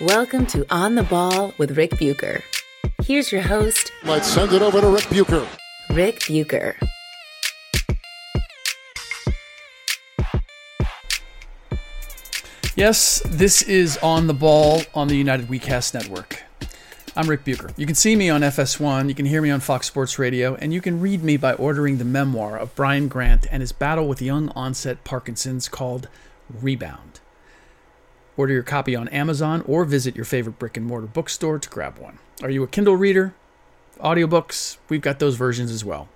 Welcome to On the Ball with Rick Bucher. Here's your host, Let's send it over to Rick Bucher. Rick Bucher. Yes, this is On the Ball on the United WeCast Network. I'm Rick Bucher. You can see me on FS1, you can hear me on Fox Sports Radio, and you can read me by ordering the memoir of Brian Grant and his battle with young onset Parkinson's called Rebound. Order your copy on Amazon or visit your favorite brick and mortar bookstore to grab one. Are you a Kindle reader? Audiobooks? We've got those versions as well.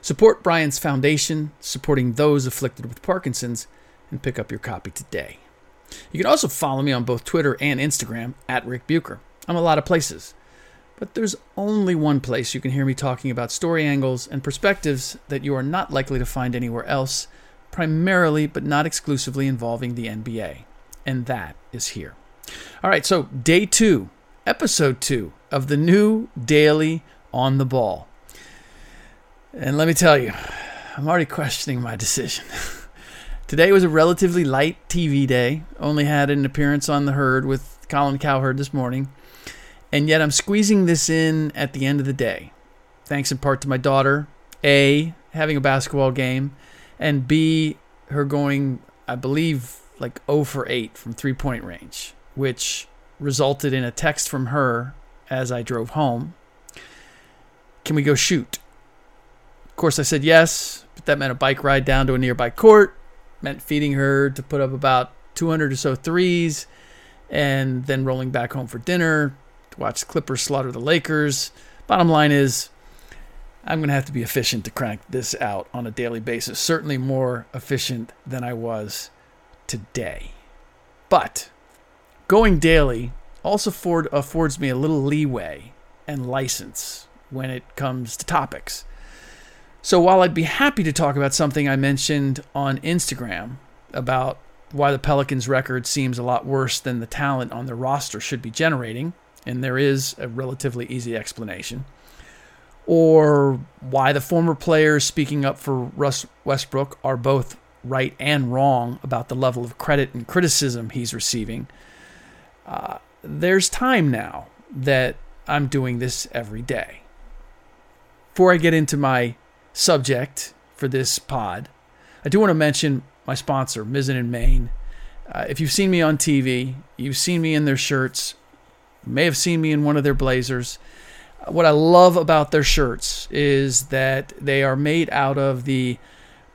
Support Brian's foundation, supporting those afflicted with Parkinson's, and pick up your copy today. You can also follow me on both Twitter and Instagram at Rick Bucher. I'm a lot of places. But there's only one place you can hear me talking about story angles and perspectives that you are not likely to find anywhere else, primarily but not exclusively involving the NBA. And that is here. All right, so day two, episode two of the new daily on the ball. And let me tell you, I'm already questioning my decision. Today was a relatively light TV day. Only had an appearance on the herd with Colin Cowherd this morning. And yet I'm squeezing this in at the end of the day. Thanks in part to my daughter, A, having a basketball game, and B, her going, I believe, like 0 for 8 from three point range, which resulted in a text from her as I drove home. Can we go shoot? Of course, I said yes, but that meant a bike ride down to a nearby court meant feeding her to put up about 200 or so threes and then rolling back home for dinner to watch Clippers slaughter the Lakers. Bottom line is, I'm going to have to be efficient to crank this out on a daily basis. Certainly more efficient than I was today. But going daily also afford, affords me a little leeway and license when it comes to topics. So while I'd be happy to talk about something I mentioned on Instagram about why the Pelicans record seems a lot worse than the talent on their roster should be generating, and there is a relatively easy explanation, or why the former players speaking up for Russ Westbrook are both right and wrong about the level of credit and criticism he's receiving, uh, there's time now that I'm doing this every day. Before I get into my subject for this pod, I do want to mention my sponsor, Mizzen and Main. Uh, if you've seen me on TV, you've seen me in their shirts, you may have seen me in one of their blazers. What I love about their shirts is that they are made out of the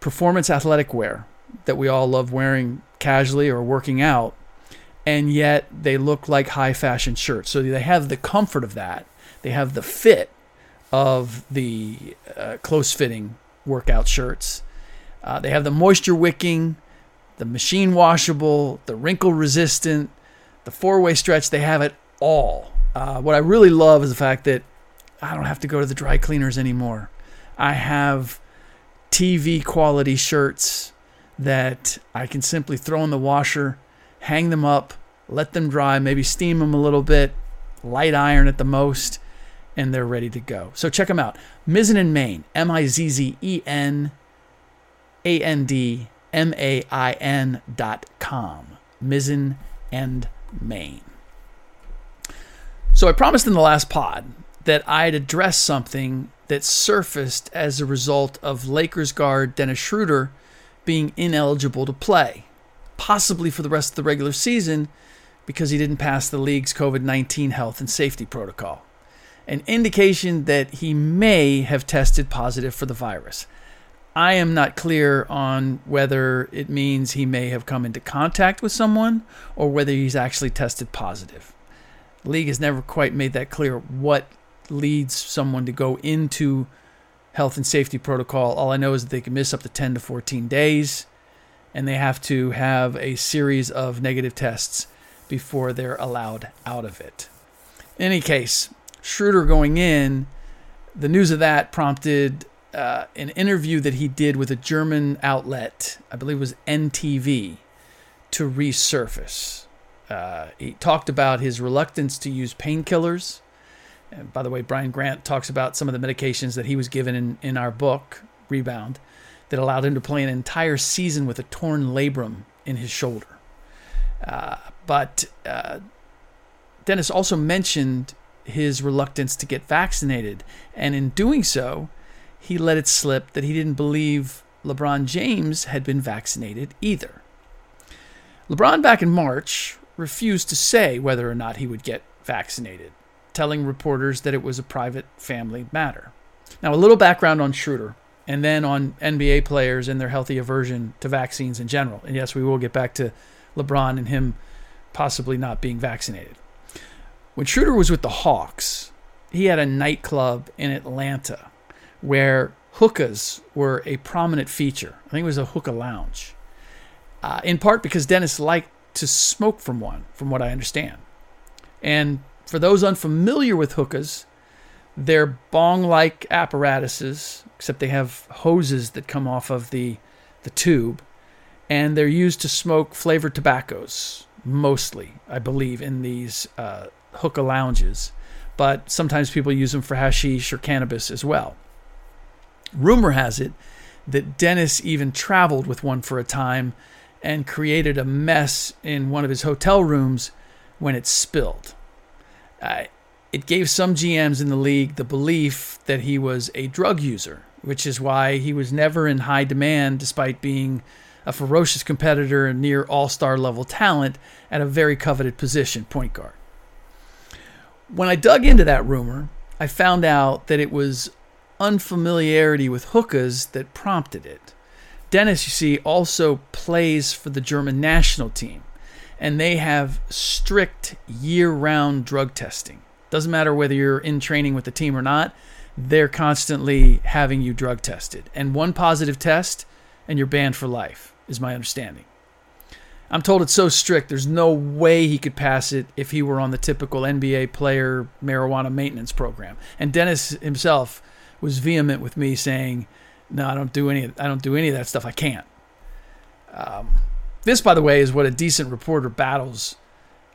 performance athletic wear that we all love wearing casually or working out, and yet they look like high fashion shirts. So they have the comfort of that, they have the fit of the uh, close fitting workout shirts. Uh, they have the moisture wicking, the machine washable, the wrinkle resistant, the four way stretch. They have it all. Uh, what I really love is the fact that I don't have to go to the dry cleaners anymore. I have TV quality shirts that I can simply throw in the washer, hang them up, let them dry, maybe steam them a little bit, light iron at the most, and they're ready to go. So check them out. Mizzen and Main, M I Z Z E N A N D M A I N dot com. Mizzen and Main. So I promised in the last pod that I'd address something that surfaced as a result of Lakers guard Dennis Schroeder being ineligible to play, possibly for the rest of the regular season because he didn't pass the league's COVID 19 health and safety protocol, an indication that he may have tested positive for the virus. I am not clear on whether it means he may have come into contact with someone or whether he's actually tested positive. The league has never quite made that clear what leads someone to go into health and safety protocol. All I know is that they can miss up to 10 to 14 days and they have to have a series of negative tests before they're allowed out of it. In any case, Schroeder going in, the news of that prompted uh, an interview that he did with a German outlet, I believe it was NTV, to resurface. Uh, he talked about his reluctance to use painkillers. And by the way, Brian Grant talks about some of the medications that he was given in, in our book, Rebound, that allowed him to play an entire season with a torn labrum in his shoulder. Uh, but uh, Dennis also mentioned his reluctance to get vaccinated. And in doing so, he let it slip that he didn't believe LeBron James had been vaccinated either. LeBron, back in March, refused to say whether or not he would get vaccinated, telling reporters that it was a private family matter. Now, a little background on Schroeder and then on NBA players and their healthy aversion to vaccines in general. And yes, we will get back to LeBron and him possibly not being vaccinated. When Schroeder was with the Hawks, he had a nightclub in Atlanta where hookahs were a prominent feature. I think it was a hookah lounge. Uh, in part because Dennis liked to smoke from one, from what I understand. And for those unfamiliar with hookahs, they're bong like apparatuses, except they have hoses that come off of the, the tube, and they're used to smoke flavored tobaccos, mostly, I believe, in these uh, hookah lounges. But sometimes people use them for hashish or cannabis as well. Rumor has it that Dennis even traveled with one for a time and created a mess in one of his hotel rooms when it spilled. Uh, it gave some GMs in the league the belief that he was a drug user, which is why he was never in high demand despite being a ferocious competitor and near all star level talent at a very coveted position, point guard. When I dug into that rumor, I found out that it was unfamiliarity with hookahs that prompted it. Dennis, you see, also plays for the German national team, and they have strict year round drug testing. Doesn't matter whether you're in training with the team or not, they're constantly having you drug tested. And one positive test, and you're banned for life, is my understanding. I'm told it's so strict, there's no way he could pass it if he were on the typical NBA player marijuana maintenance program. And Dennis himself was vehement with me saying, "No, I don't do any. I don't do any of that stuff. I can't." Um, this, by the way, is what a decent reporter battles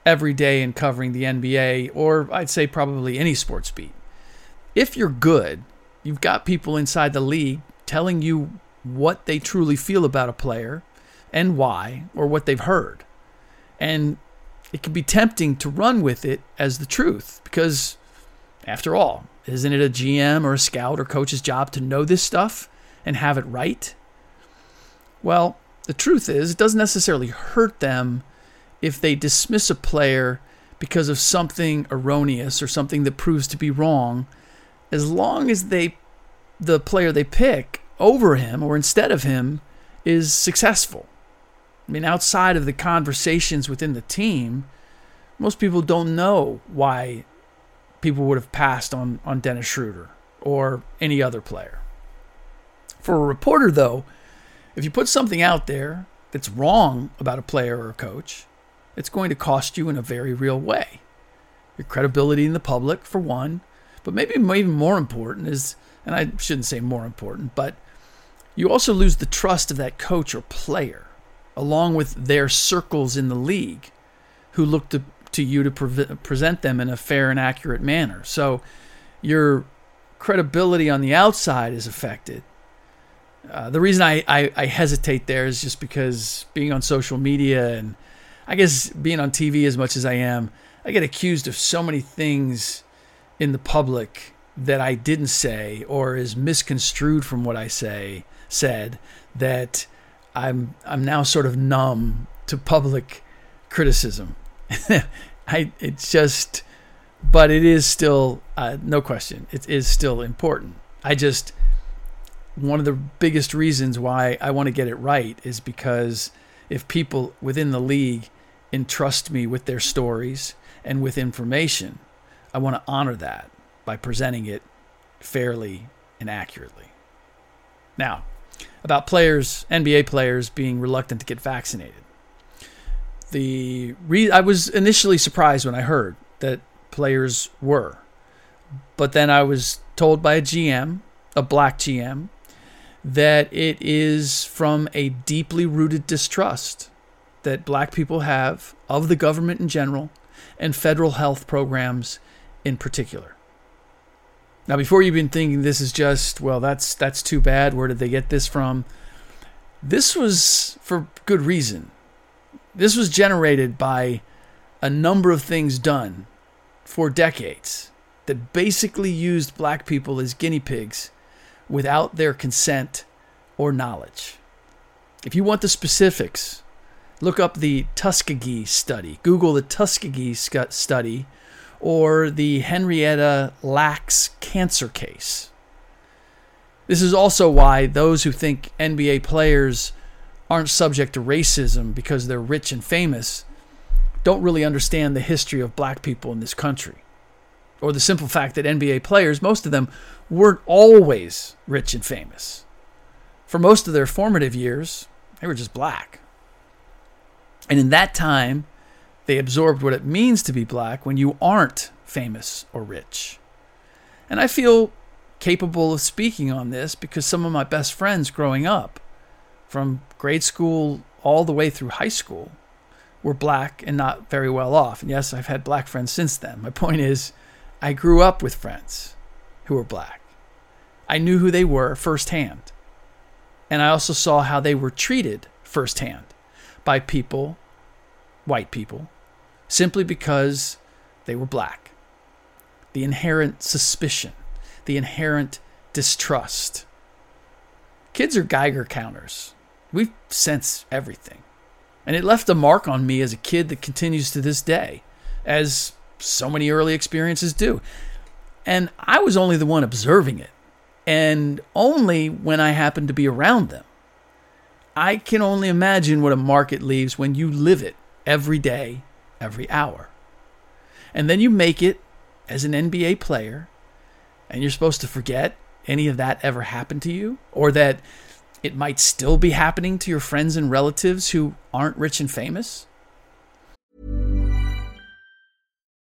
every day in covering the NBA, or I'd say probably any sports beat. If you're good, you've got people inside the league telling you what they truly feel about a player and why, or what they've heard. And it can be tempting to run with it as the truth because, after all, isn't it a GM or a scout or coach's job to know this stuff and have it right? Well, the truth is, it doesn't necessarily hurt them if they dismiss a player because of something erroneous or something that proves to be wrong, as long as they the player they pick over him or instead of him is successful. I mean, outside of the conversations within the team, most people don't know why people would have passed on, on Dennis Schroeder or any other player. For a reporter, though, if you put something out there that's wrong about a player or a coach, it's going to cost you in a very real way. Your credibility in the public, for one, but maybe even more important is, and I shouldn't say more important, but you also lose the trust of that coach or player, along with their circles in the league who look to, to you to pre- present them in a fair and accurate manner. So your credibility on the outside is affected. Uh, the reason I, I, I hesitate there is just because being on social media and I guess being on TV as much as I am, I get accused of so many things in the public that I didn't say or is misconstrued from what I say said that I'm I'm now sort of numb to public criticism. I it's just, but it is still uh, no question. It is still important. I just one of the biggest reasons why I want to get it right is because if people within the league entrust me with their stories and with information, I want to honor that by presenting it fairly and accurately. Now, about players, NBA players being reluctant to get vaccinated. The re- I was initially surprised when I heard that players were, but then I was told by a GM, a black GM, that it is from a deeply rooted distrust that black people have of the government in general and federal health programs in particular. Now, before you've been thinking this is just, well, that's that's too bad. Where did they get this from? This was for good reason. This was generated by a number of things done for decades that basically used black people as guinea pigs without their consent or knowledge. If you want the specifics, look up the Tuskegee study. Google the Tuskegee study or the Henrietta Lacks cancer case. This is also why those who think NBA players aren't subject to racism because they're rich and famous don't really understand the history of black people in this country. Or the simple fact that NBA players, most of them, weren't always rich and famous. For most of their formative years, they were just black. And in that time, they absorbed what it means to be black when you aren't famous or rich. And I feel capable of speaking on this because some of my best friends growing up, from grade school all the way through high school, were black and not very well off. And yes, I've had black friends since then. My point is, I grew up with friends who were black. I knew who they were firsthand. And I also saw how they were treated firsthand by people, white people, simply because they were black. The inherent suspicion, the inherent distrust. Kids are Geiger counters. We sense everything. And it left a mark on me as a kid that continues to this day, as so many early experiences do. And I was only the one observing it, and only when I happened to be around them. I can only imagine what a market leaves when you live it every day, every hour. And then you make it as an NBA player, and you're supposed to forget any of that ever happened to you, or that it might still be happening to your friends and relatives who aren't rich and famous?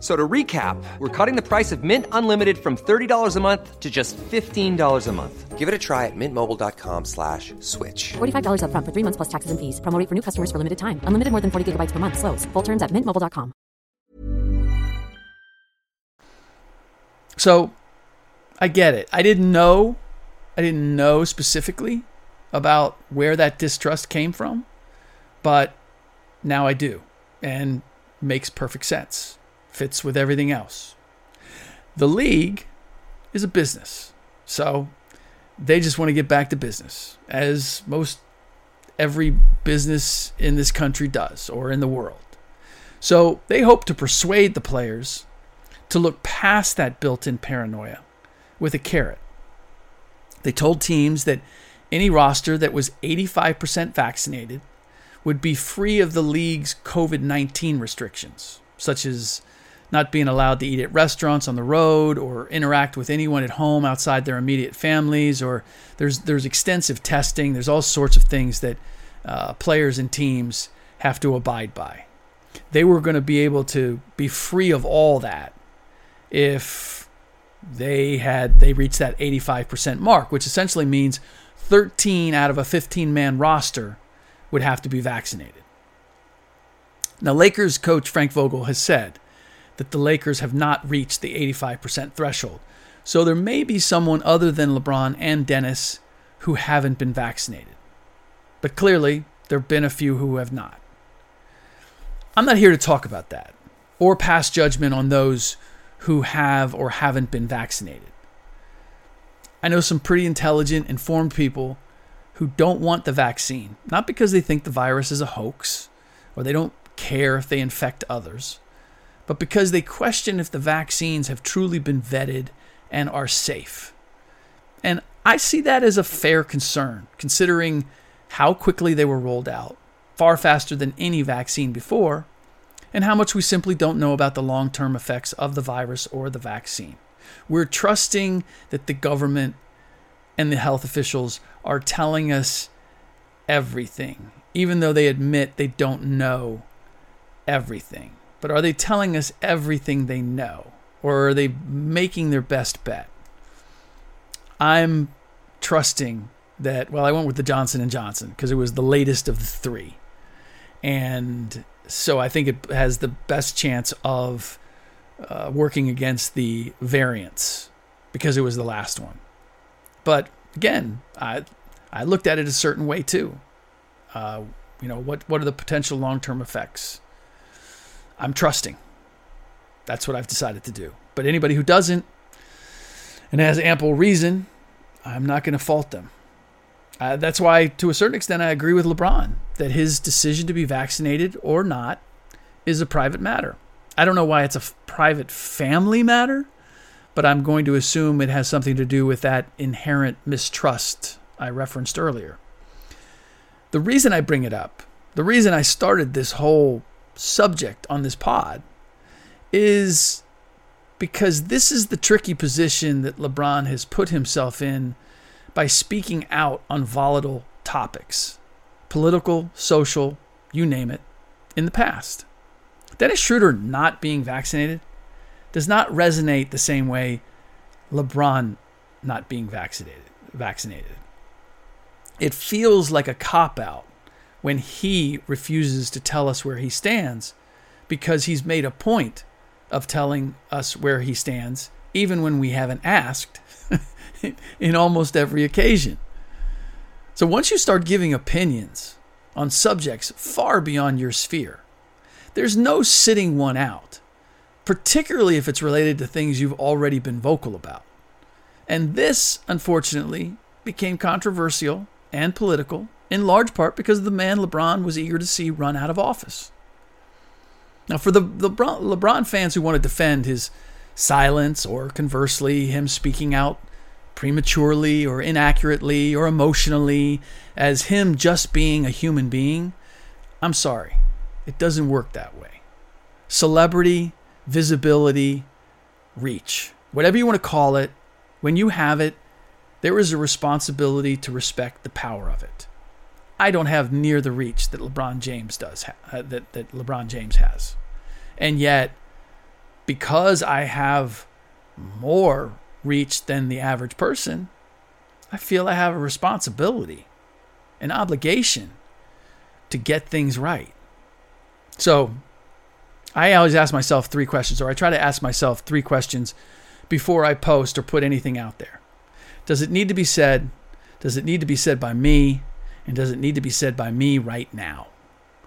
So to recap, we're cutting the price of Mint Unlimited from $30 a month to just $15 a month. Give it a try at mintmobile.com slash switch. $45 up front for three months plus taxes and fees. Promoting for new customers for limited time. Unlimited more than 40 gigabytes per month. Slows. Full terms at mintmobile.com. So I get it. I didn't know, I didn't know specifically about where that distrust came from, but now I do. And makes perfect sense fits with everything else. The league is a business. So they just want to get back to business, as most every business in this country does or in the world. So they hope to persuade the players to look past that built in paranoia with a carrot. They told teams that any roster that was 85% vaccinated would be free of the league's COVID 19 restrictions, such as not being allowed to eat at restaurants on the road or interact with anyone at home outside their immediate families or there's there's extensive testing. There's all sorts of things that uh, players and teams have to abide by. They were going to be able to be free of all that if they had they reached that 85% mark which essentially means 13 out of a 15 man roster would have to be vaccinated. Now lakers coach frank vogel has said that the Lakers have not reached the 85% threshold. So there may be someone other than LeBron and Dennis who haven't been vaccinated. But clearly, There have been a few who have not. I'm not here to talk about that or pass judgment on those who have or haven't been vaccinated. I know some pretty intelligent, informed people who don't want the vaccine, not because they think the virus is a hoax or they don't care if they infect others, but because they question if the vaccines have truly been vetted and are safe. And I see that as a fair concern, considering how quickly they were rolled out, far faster than any vaccine before, and how much we simply don't know about the long term effects of the virus or the vaccine. We're trusting that the government and the health officials are telling us everything, even though they admit they don't know everything. But are they telling us everything they know? Or are they making their best bet? I'm trusting that well I went with the Johnson and Johnson because it was the latest of the 3. And so I think it has the best chance of uh, working against the variants because it was the last one. But again, I I looked at it a certain way too. Uh, you know what what are the potential long term effects? I'm trusting. That's what I've decided to do. But anybody who doesn't and has ample reason, I'm not going to fault them. Uh, that's why, to a certain extent, I agree with LeBron that his decision to be vaccinated or not is a private matter. I don't know why it's a f- private family matter, but I'm going to assume it has something to do with that inherent mistrust I referenced earlier. The reason I bring it up, the reason I started this whole subject on this pod, is because this is the tricky position that LeBron has put himself in by speaking out on volatile topics political, social, you name it, in the past. Dennis Schroeder not being vaccinated does not resonate the same way LeBron not being vaccinated. Vaccinated. It feels like a cop out when he refuses to tell us where he stands because he's made a point of telling us where he stands even when we haven't asked in almost every occasion. So once you start giving opinions on subjects far beyond your sphere, there's no sitting one out, particularly if it's related to things you've already been vocal about. And this, unfortunately, became controversial and political, in large part because of the man LeBron was eager to see run out of office. Now, for the LeBron, LeBron fans who want to defend his silence or conversely, him speaking out prematurely or inaccurately or emotionally as him just being a human being, I'm sorry. It doesn't work that way. Celebrity, visibility, reach, whatever you want to call it, when you have it, there is a responsibility to respect the power of it. I don't have near the reach that LeBron James does, uh, that, that LeBron James has. And yet, because I have more reach than the average person, I feel I have a responsibility, an obligation to get things right. So I always ask myself three questions, or I try to ask myself three questions before I post or put anything out there. Does it need to be said? Does it need to be said by me? And does it need to be said by me right now?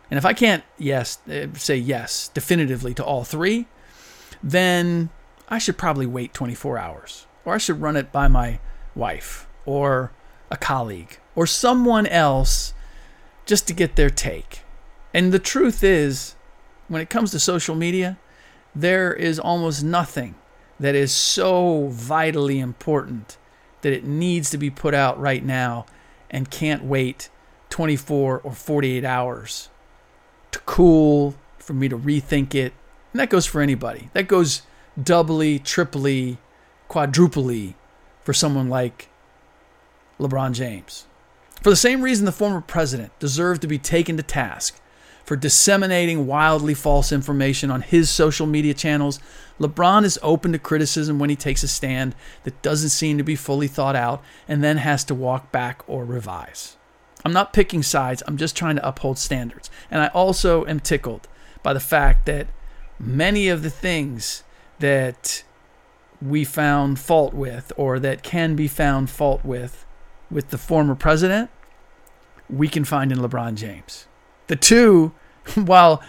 And if I can't yes eh, say yes definitively to all three, then I should probably wait 24 hours, or I should run it by my wife, or a colleague, or someone else just to get their take. And the truth is, when it comes to social media, there is almost nothing that is so vitally important that it needs to be put out right now and can't wait 24 or 48 hours to cool, for me to rethink it. And that goes for anybody. That goes doubly, triply, quadruply for someone like LeBron James. For the same reason the former president deserved to be taken to task for disseminating wildly false information on his social media channels, LeBron is open to criticism when he takes a stand that doesn't seem to be fully thought out and then has to walk back or revise. I'm not picking sides, I'm just trying to uphold standards. And I also am tickled by the fact that many of the things that we found fault with or that can be found fault with with the former president we can find in LeBron James. The two, while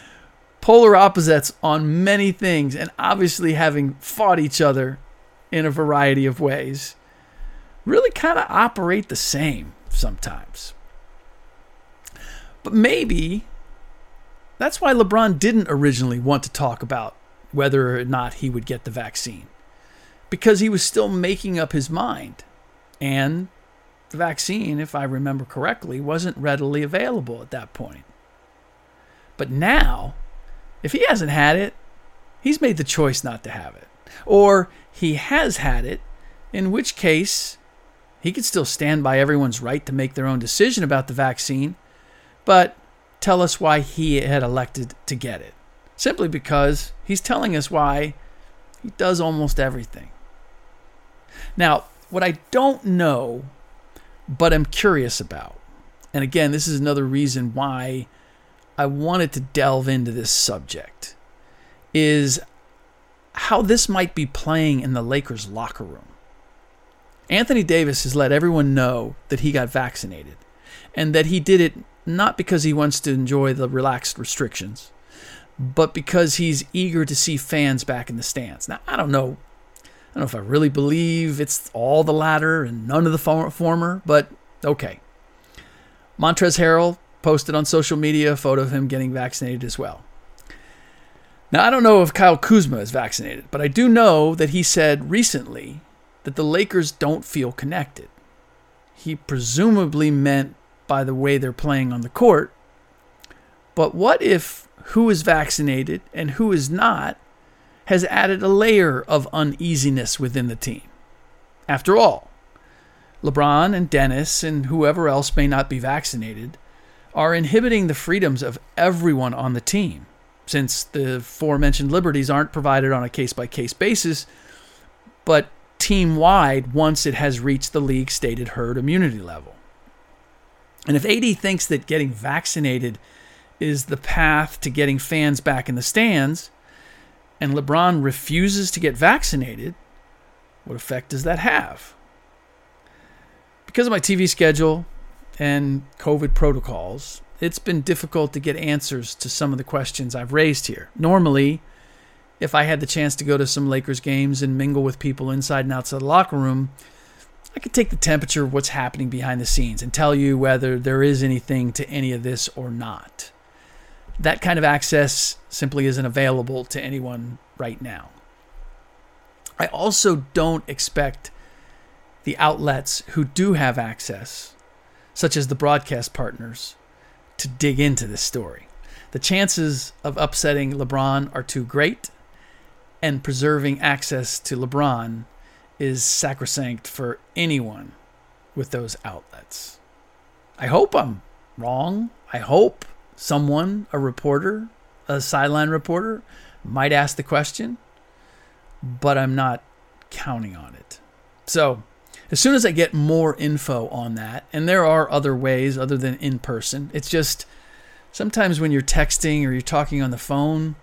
polar opposites on many things and obviously having fought each other in a variety of ways, really kind of operate the same sometimes. But maybe that's why LeBron didn't originally want to talk about whether or not he would get the vaccine, because he was still making up his mind. And the vaccine, if I remember correctly, wasn't readily available at that point. But now, if he hasn't had it, he's made the choice not to have it. Or he has had it, in which case he could still stand by everyone's right to make their own decision about the vaccine, but tell us why he had elected to get it. Simply because he's telling us why he does almost everything. Now, what I don't know, but I'm curious about, and again, this is another reason why I wanted to delve into this subject, is how this might be playing in the Lakers locker room. Anthony Davis has let everyone know that he got vaccinated and that he did it not because he wants to enjoy the relaxed restrictions, but because he's eager to see fans back in the stands. Now, I don't know. I don't know if I really believe it's all the latter and none of the former, but okay. Montrezl Harrell posted on social media a photo of him getting vaccinated as well. Now, I don't know if Kyle Kuzma is vaccinated, but I do know that he said recently that the Lakers don't feel connected. He presumably meant by the way they're playing on the court. But what if who is vaccinated and who is not has added a layer of uneasiness within the team? After all, LeBron and Dennis and whoever else may not be vaccinated are inhibiting the freedoms of everyone on the team, since the aforementioned liberties aren't provided on a case by case basis, but team wide once it has reached the league stated herd immunity level. And if AD thinks that getting vaccinated is the path to getting fans back in the stands, and LeBron refuses to get vaccinated, what effect does that have? Because of my TV schedule and COVID protocols, it's been difficult to get answers to some of the questions I've raised here. Normally, if I had the chance to go to some Lakers games and mingle with people inside and outside the locker room, I could take the temperature of what's happening behind the scenes and tell you whether there is anything to any of this or not. That kind of access simply isn't available to anyone right now. I also don't expect the outlets who do have access, such as the broadcast partners, to dig into this story. The chances of upsetting LeBron are too great, and preserving access to LeBron is sacrosanct for anyone with those outlets. I hope I'm wrong. I hope someone, a reporter, a sideline reporter, might ask the question, but I'm not counting on it. So, as soon as I get more info on that, and there are other ways other than in person, it's just sometimes when you're texting or you're talking on the phone,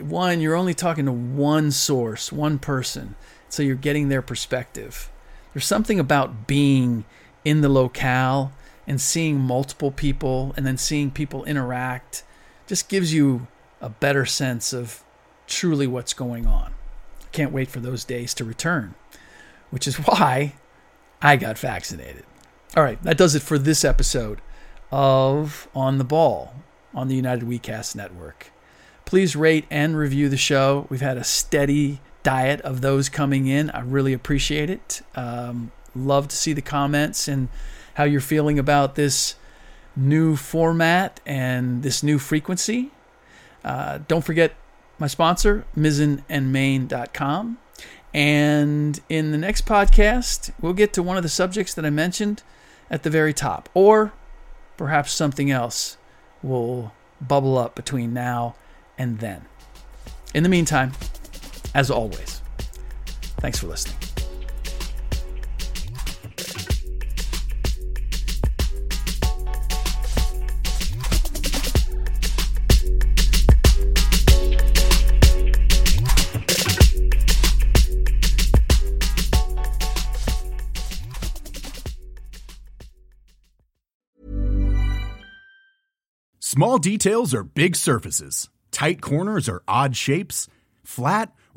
one, you're only talking to one source, one person. So you're getting their perspective. There's something about being in the locale and seeing multiple people and then seeing people interact just gives you a better sense of truly what's going on. Can't wait for those days to return, which is why I got vaccinated. All right, that does it for this episode of On the Ball on the United WeCast Network. Please rate and review the show. We've had a steady diet of those coming in. I really appreciate it. Um, love to see the comments and how you're feeling about this new format and this new frequency. Uh, don't forget my sponsor, mizzenandmain.com. And in the next podcast, we'll get to one of the subjects that I mentioned at the very top, or perhaps something else will bubble up between now and then. In the meantime, as always, thanks for listening. Small details are big surfaces, tight corners are odd shapes, flat,